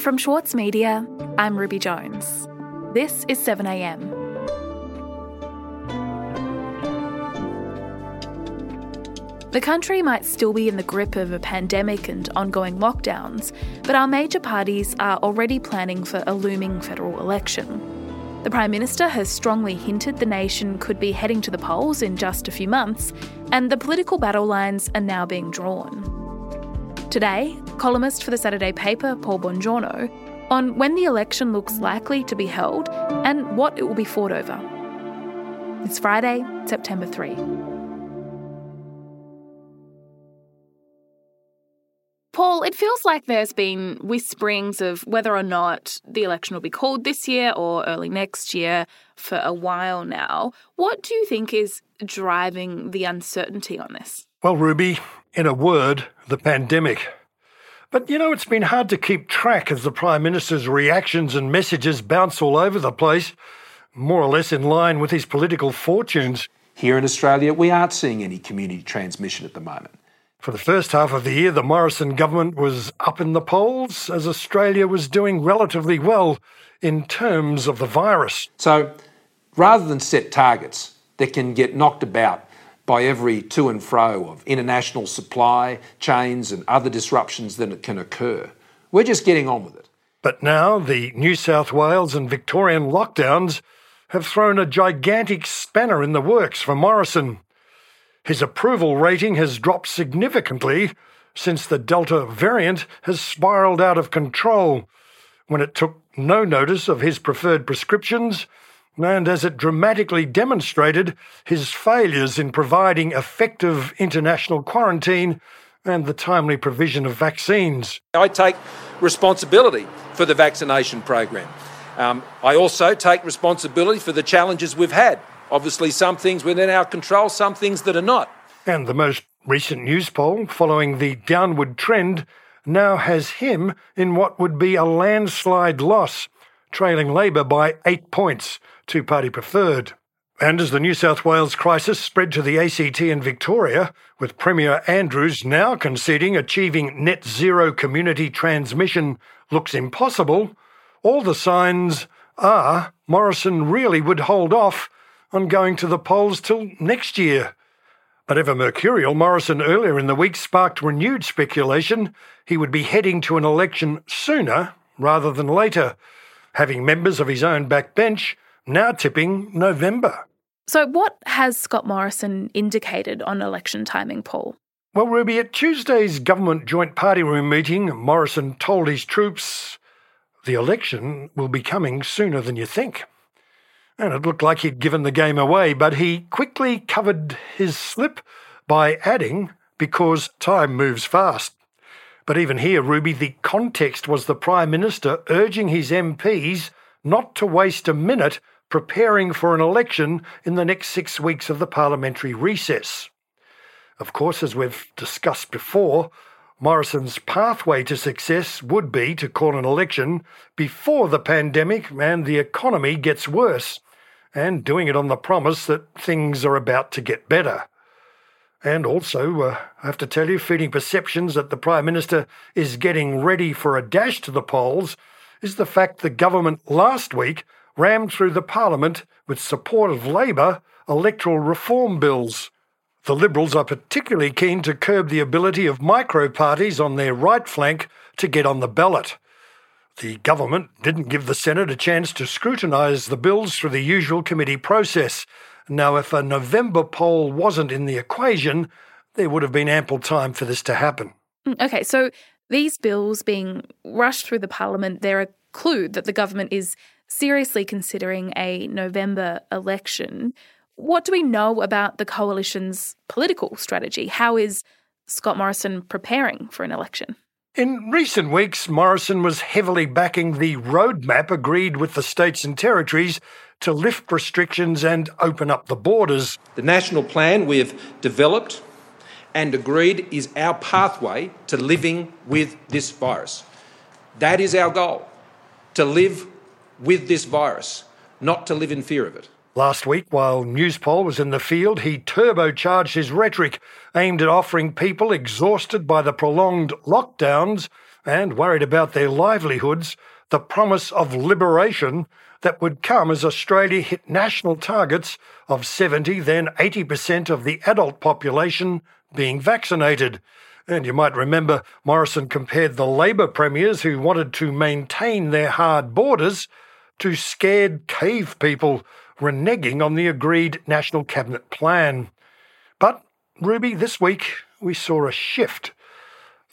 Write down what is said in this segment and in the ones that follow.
From Schwartz Media, I'm Ruby Jones. This is 7am. The country might still be in the grip of a pandemic and ongoing lockdowns, but our major parties are already planning for a looming federal election. The Prime Minister has strongly hinted the nation could be heading to the polls in just a few months, and the political battle lines are now being drawn. Today, columnist for the Saturday paper, Paul Bongiorno, on when the election looks likely to be held and what it will be fought over. It's Friday, September 3. Paul, it feels like there's been whisperings of whether or not the election will be called this year or early next year for a while now. What do you think is driving the uncertainty on this? Well, Ruby, in a word, the pandemic. But you know, it's been hard to keep track as the Prime Minister's reactions and messages bounce all over the place, more or less in line with his political fortunes. Here in Australia, we aren't seeing any community transmission at the moment. For the first half of the year, the Morrison government was up in the polls as Australia was doing relatively well in terms of the virus. So rather than set targets that can get knocked about by every to and fro of international supply chains and other disruptions that can occur. We're just getting on with it. But now the New South Wales and Victorian lockdowns have thrown a gigantic spanner in the works for Morrison. His approval rating has dropped significantly since the Delta variant has spiralled out of control when it took no notice of his preferred prescriptions and as it dramatically demonstrated his failures in providing effective international quarantine and the timely provision of vaccines. I take responsibility for the vaccination program. Um, I also take responsibility for the challenges we've had. Obviously, some things within our control, some things that are not. And the most recent Newspoll, following the downward trend, now has him in what would be a landslide loss, trailing Labor by eight points two party preferred. And as the New South Wales crisis spread to the ACT and Victoria, with Premier Andrews now conceding achieving net zero community transmission looks impossible, all the signs are Morrison really would hold off on going to the polls till next year. But ever mercurial, Morrison earlier in the week sparked renewed speculation he would be heading to an election sooner rather than later, having members of his own backbench now tipping November. So, what has Scott Morrison indicated on election timing, Paul? Well, Ruby, at Tuesday's government joint party room meeting, Morrison told his troops the election will be coming sooner than you think. And it looked like he'd given the game away, but he quickly covered his slip by adding, because time moves fast. But even here, Ruby, the context was the Prime Minister urging his MPs not to waste a minute preparing for an election in the next six weeks of the parliamentary recess. Of course, as we've discussed before, Morrison's pathway to success would be to call an election before the pandemic and the economy gets worse, and doing it on the promise that things are about to get better. And also, uh, I have to tell you, feeding perceptions that the Prime Minister is getting ready for a dash to the polls is the fact the government last week rammed through the Parliament with support of Labor electoral reform bills. The Liberals are particularly keen to curb the ability of micro parties on their right flank to get on the ballot. The government didn't give the Senate a chance to scrutinise the bills through the usual committee process. Now, if a November poll wasn't in the equation, there would have been ample time for this to happen. Mm, okay, so these bills being rushed through the Parliament, they're a clue that the government is seriously considering a November election. What do we know about the coalition's political strategy? How is Scott Morrison preparing for an election? In recent weeks, Morrison was heavily backing the roadmap agreed with the states and territories to lift restrictions and open up the borders. The national plan we have developed and agreed is our pathway to living with this virus. That is our goal to live with this virus, not to live in fear of it. Last week, while Newspoll was in the field, he turbocharged his rhetoric aimed at offering people exhausted by the prolonged lockdowns and worried about their livelihoods, the promise of liberation that would come as Australia hit national targets of 70, then 80% of the adult population being vaccinated. And you might remember Morrison compared the Labor premiers who wanted to maintain their hard borders to scared cave people reneging on the agreed National Cabinet plan. But, Ruby, this week we saw a shift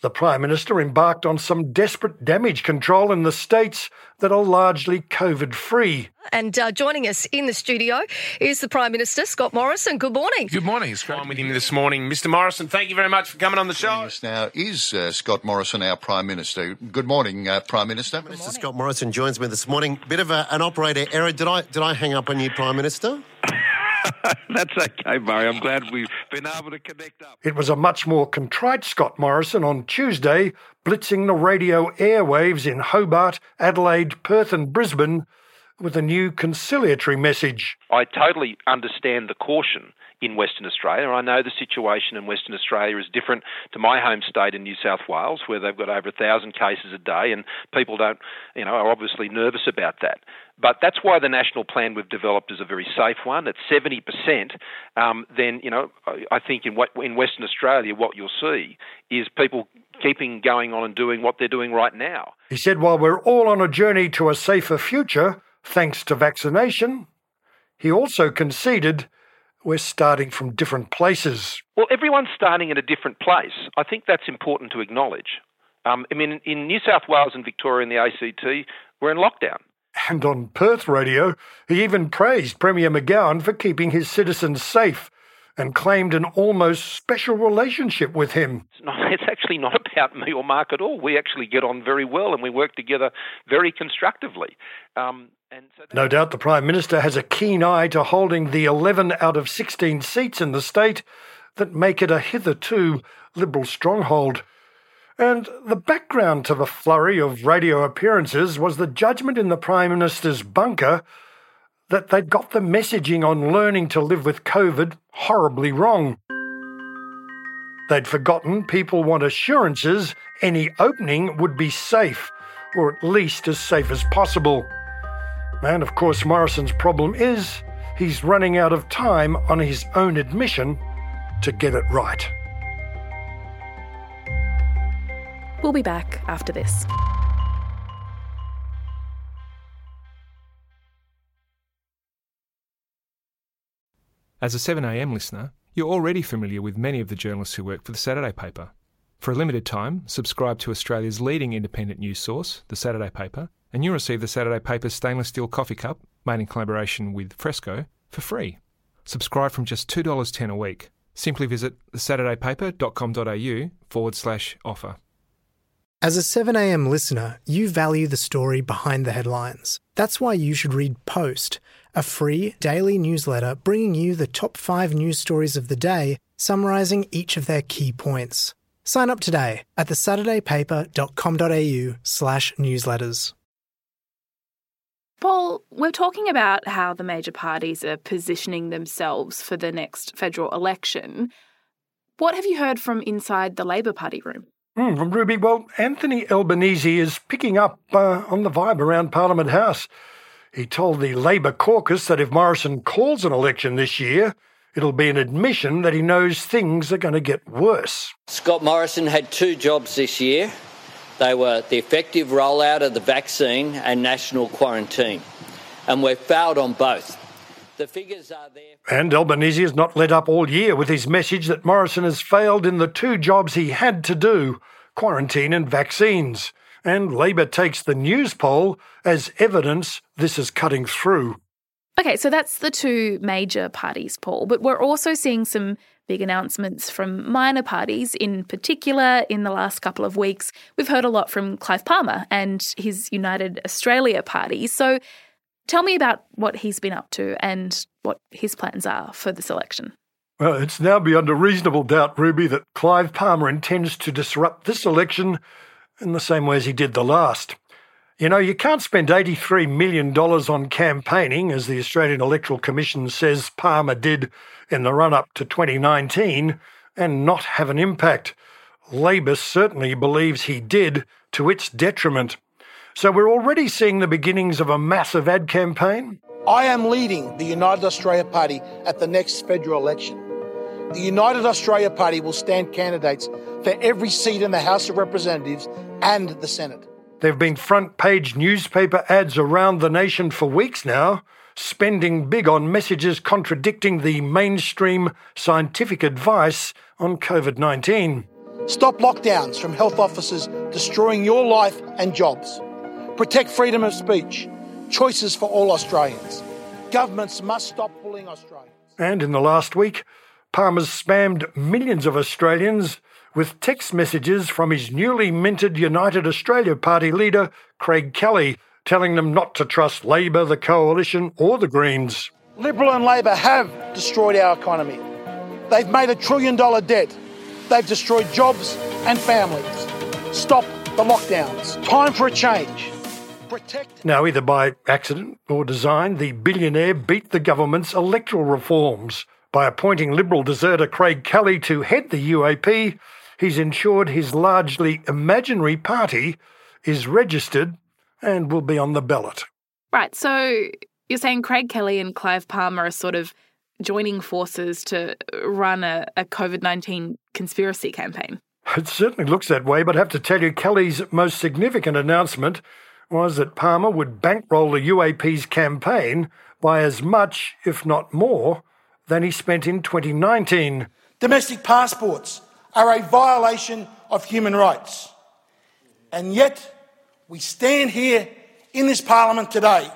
the Prime Minister embarked on some desperate damage control in the states that are largely COVID free. And uh, joining us in the studio is the Prime Minister, Scott Morrison. Good morning. Good morning. It's great with him this morning. Mr. Morrison, thank you very much for coming on the show. Now is uh, Scott Morrison our Prime Minister. Good morning, uh, Prime Minister. Mr. Scott Morrison joins me this morning. Bit of a, an operator error. Did I, did I hang up on you, Prime Minister? That's okay, Murray. I'm glad we've been able to connect up. It was a much more contrite Scott Morrison on Tuesday, blitzing the radio airwaves in Hobart, Adelaide, Perth, and Brisbane with a new conciliatory message. I totally understand the caution in Western Australia. I know the situation in Western Australia is different to my home state in New South Wales, where they've got over a thousand cases a day, and people don't, you know, are obviously nervous about that. But that's why the national plan we've developed is a very safe one. At 70%, um, then, you know, I think in, what, in Western Australia, what you'll see is people keeping going on and doing what they're doing right now. He said, while we're all on a journey to a safer future, thanks to vaccination, he also conceded we're starting from different places. Well, everyone's starting in a different place. I think that's important to acknowledge. Um, I mean, in New South Wales and Victoria and the ACT, we're in lockdown. And on Perth radio, he even praised Premier McGowan for keeping his citizens safe and claimed an almost special relationship with him. It's, not, it's, actually not about me or Mark at all. We actually get on very well and we work together very constructively. Um, no doubt the Prime Minister has a keen eye to holding the 11 out of 16 seats in the state that make it a hitherto Liberal stronghold. And the background to the flurry of radio appearances was the judgment in the Prime Minister's bunker that they'd got the messaging on learning to live with COVID horribly wrong. They'd forgotten people want assurances any opening would be safe, or at least as safe as possible. And of course, Morrison's problem is he's running out of time on his own admission to get it right. We'll be back after this. As a 7am listener, you're already familiar with many of the journalists who work for the Saturday paper. For a limited time, subscribe to Australia's leading independent news source, the Saturday paper, and you'll receive the Saturday paper's stainless steel coffee cup, made in collaboration with Fresco, for free. Subscribe from just $2.10 a week. Simply visit thesaturdaypaper.com.au forward slash offer. As a 7am listener, you value the story behind the headlines. That's why you should read Post, a free daily newsletter bringing you the top five news stories of the day, summarising each of their key points. Sign up today at thesaturdaypaper.com.au slash newsletters. Paul, we're talking about how the major parties are positioning themselves for the next federal election. What have you heard from inside the Labor Party room? Mm, Ruby, well, Anthony Albanese is picking up uh, on the vibe around Parliament House. He told the Labor caucus that if Morrison calls an election this year, it'll be an admission that he knows things are going to get worse. Scott Morrison had two jobs this year they were the effective rollout of the vaccine and national quarantine. And we've failed on both. The figures are there. And Albanese has not let up all year with his message that Morrison has failed in the two jobs he had to do quarantine and vaccines. And Labor takes the Newspoll as evidence this is cutting through. Okay, so that's the two major parties, Paul. But we're also seeing some big announcements from minor parties. In particular, in the last couple of weeks, we've heard a lot from Clive Palmer and his United Australia Party. So tell me about what he's been up to and what his plans are for this election. Well, it's now beyond a reasonable doubt, Ruby, that Clive Palmer intends to disrupt this election in the same way as he did the last. You know, you can't spend $83 million on campaigning, as the Australian Electoral Commission says Palmer did in the run up to 2019, and not have an impact. Labor certainly believes he did to its detriment. So we're already seeing the beginnings of a massive ad campaign. I am leading the United Australia Party at the next federal election. The United Australia Party will stand candidates for every seat in the House of Representatives and the Senate. There have been front page newspaper ads around the nation for weeks now, spending big on messages contradicting the mainstream scientific advice on COVID 19. Stop lockdowns from health officers destroying your life and jobs. Protect freedom of speech. Choices for all Australians. Governments must stop bullying Australians. And in the last week, Palmer's spammed millions of Australians with text messages from his newly minted United Australia Party leader, Craig Kelly, telling them not to trust Labor, the Coalition, or the Greens. Liberal and Labor have destroyed our economy. They've made a trillion dollar debt. They've destroyed jobs and families. Stop the lockdowns. Time for a change. Protect. Now, either by accident or design, the billionaire beat the government's electoral reforms. By appointing Liberal deserter Craig Kelly to head the UAP, he's ensured his largely imaginary party is registered and will be on the ballot. Right, so you're saying Craig Kelly and Clive Palmer are sort of joining forces to run a, a COVID 19 conspiracy campaign. It certainly looks that way, but I have to tell you, Kelly's most significant announcement was that Palmer would bankroll the UAP's campaign by as much, if not more, than he spent in 2019. Domestic passports are a violation of human rights. And yet, we stand here in this parliament today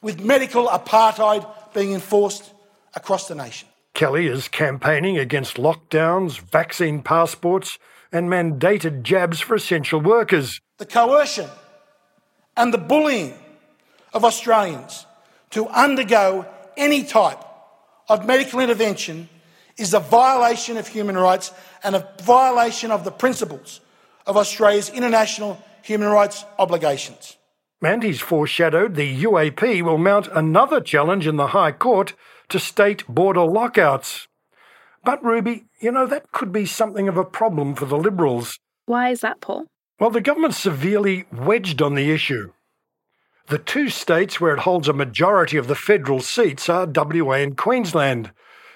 with medical apartheid being enforced across the nation. Kelly is campaigning against lockdowns, vaccine passports, and mandated jabs for essential workers. The coercion and the bullying of Australians to undergo any type of medical intervention is a violation of human rights and a violation of the principles of Australia's international human rights obligations. And he's foreshadowed the UAP will mount another challenge in the High Court to state border lockouts. But, Ruby, you know, that could be something of a problem for the Liberals. Why is that, Paul? Well, the government's severely wedged on the issue. The two states where it holds a majority of the federal seats are WA and Queensland,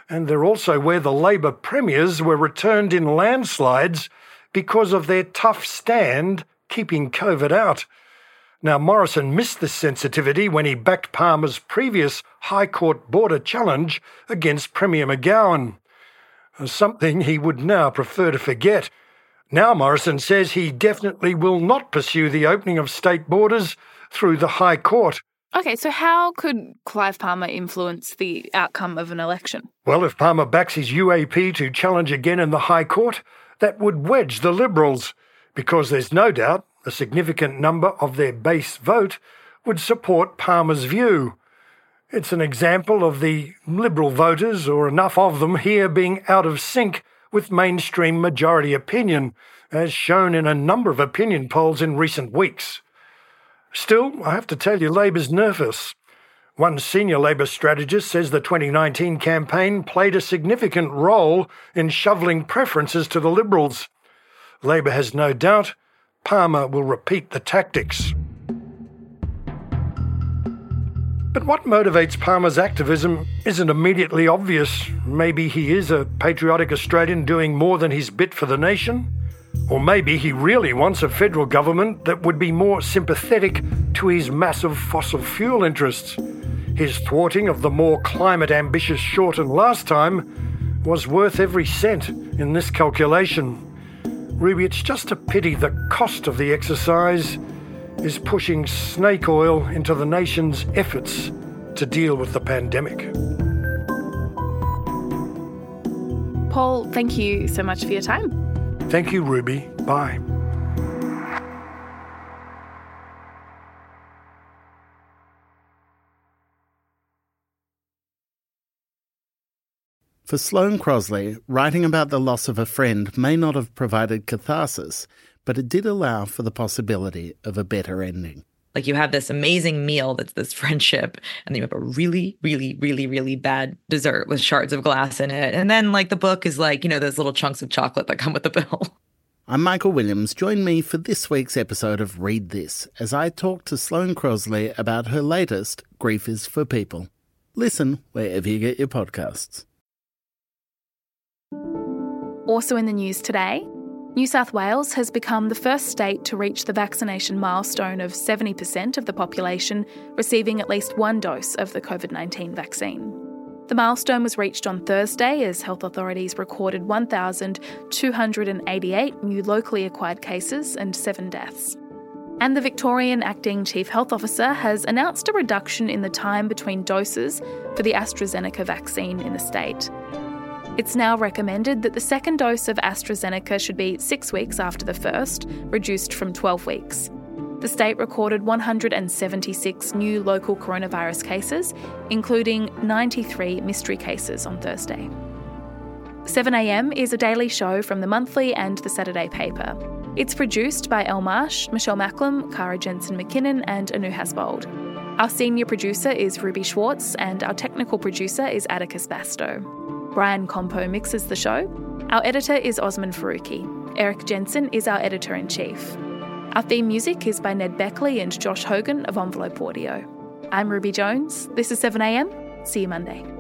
and they're also where the Labor premiers were returned in landslides because of their tough stand keeping COVID out. Now, Morrison missed this sensitivity when he backed Palmer's previous High Court border challenge against Premier McGowan, uh, something he would now prefer to forget. Now, Morrison says he definitely will not pursue the opening of state borders through the High Court. Okay, so how could Clive Palmer influence the outcome of an election? Well, if Palmer backs his UAP to challenge again in the High Court, that would wedge the Liberals, because there's no doubt a significant number of their base vote would support Palmer's view. It's an example of the Liberal voters, or enough of them here, being out of sync with mainstream majority opinion, as shown in a number of opinion polls in recent weeks. Still, I have to tell you, Labor's nervous. One senior Labor strategist says the 2019 campaign played a significant role in shoveling preferences to the Liberals. Labor has no doubt Palmer will repeat the tactics. But what motivates Palmer's activism isn't immediately obvious. Maybe he is a patriotic Australian doing more than his bit for the nation. Or maybe he really wants a federal government that would be more sympathetic to his massive fossil fuel interests. His thwarting of the more climate ambitious Shorten last time was worth every cent in this calculation. Ruby, it's just a pity the cost of the exercise is pushing snake oil into the nation's efforts to deal with the pandemic. Paul, thank you so much for your time. Thank you, Ruby. Bye. For Sloane Crosley, writing about the loss of a friend may not have provided catharsis, but it did allow for the possibility of a better ending. Like you have this amazing meal that's this friendship, and then you have a really, really, really, really bad dessert with shards of glass in it. And then like the book is like, you know, those little chunks of chocolate that come with the bill. I'm Michael Williams. Join me for this week's episode of Read This as I talk to Sloane Crosley about her latest, Grief is for People. Listen wherever you get your podcasts. Also in the news today, New South Wales has become the first state to reach the vaccination milestone of 70% of the population receiving at least one dose of the COVID 19 vaccine. The milestone was reached on Thursday as health authorities recorded 1,288 new locally acquired cases and seven deaths. And the Victorian Acting Chief Health Officer has announced a reduction in the time between doses for the AstraZeneca vaccine in the state. It's now recommended that the second dose of AstraZeneca should be six weeks after the first, reduced from 12 weeks. The state recorded 176 new local coronavirus cases, including 93 mystery cases on Thursday. 7am is a daily show from the monthly and the Saturday paper. It's produced by Elle Marsh, Michelle Macklem, Kara Jensen McKinnon, and Anu Hasbold. Our senior producer is Ruby Schwartz, and our technical producer is Atticus Bastow. Brian Campeau mixes the show. Our editor is Osman Faruqi. Erik Jensen is our editor in chief. Our theme music is by Ned Beckley and Josh Hogan of Envelope Audio. I'm Ruby Jones. This is 7am. See you Monday.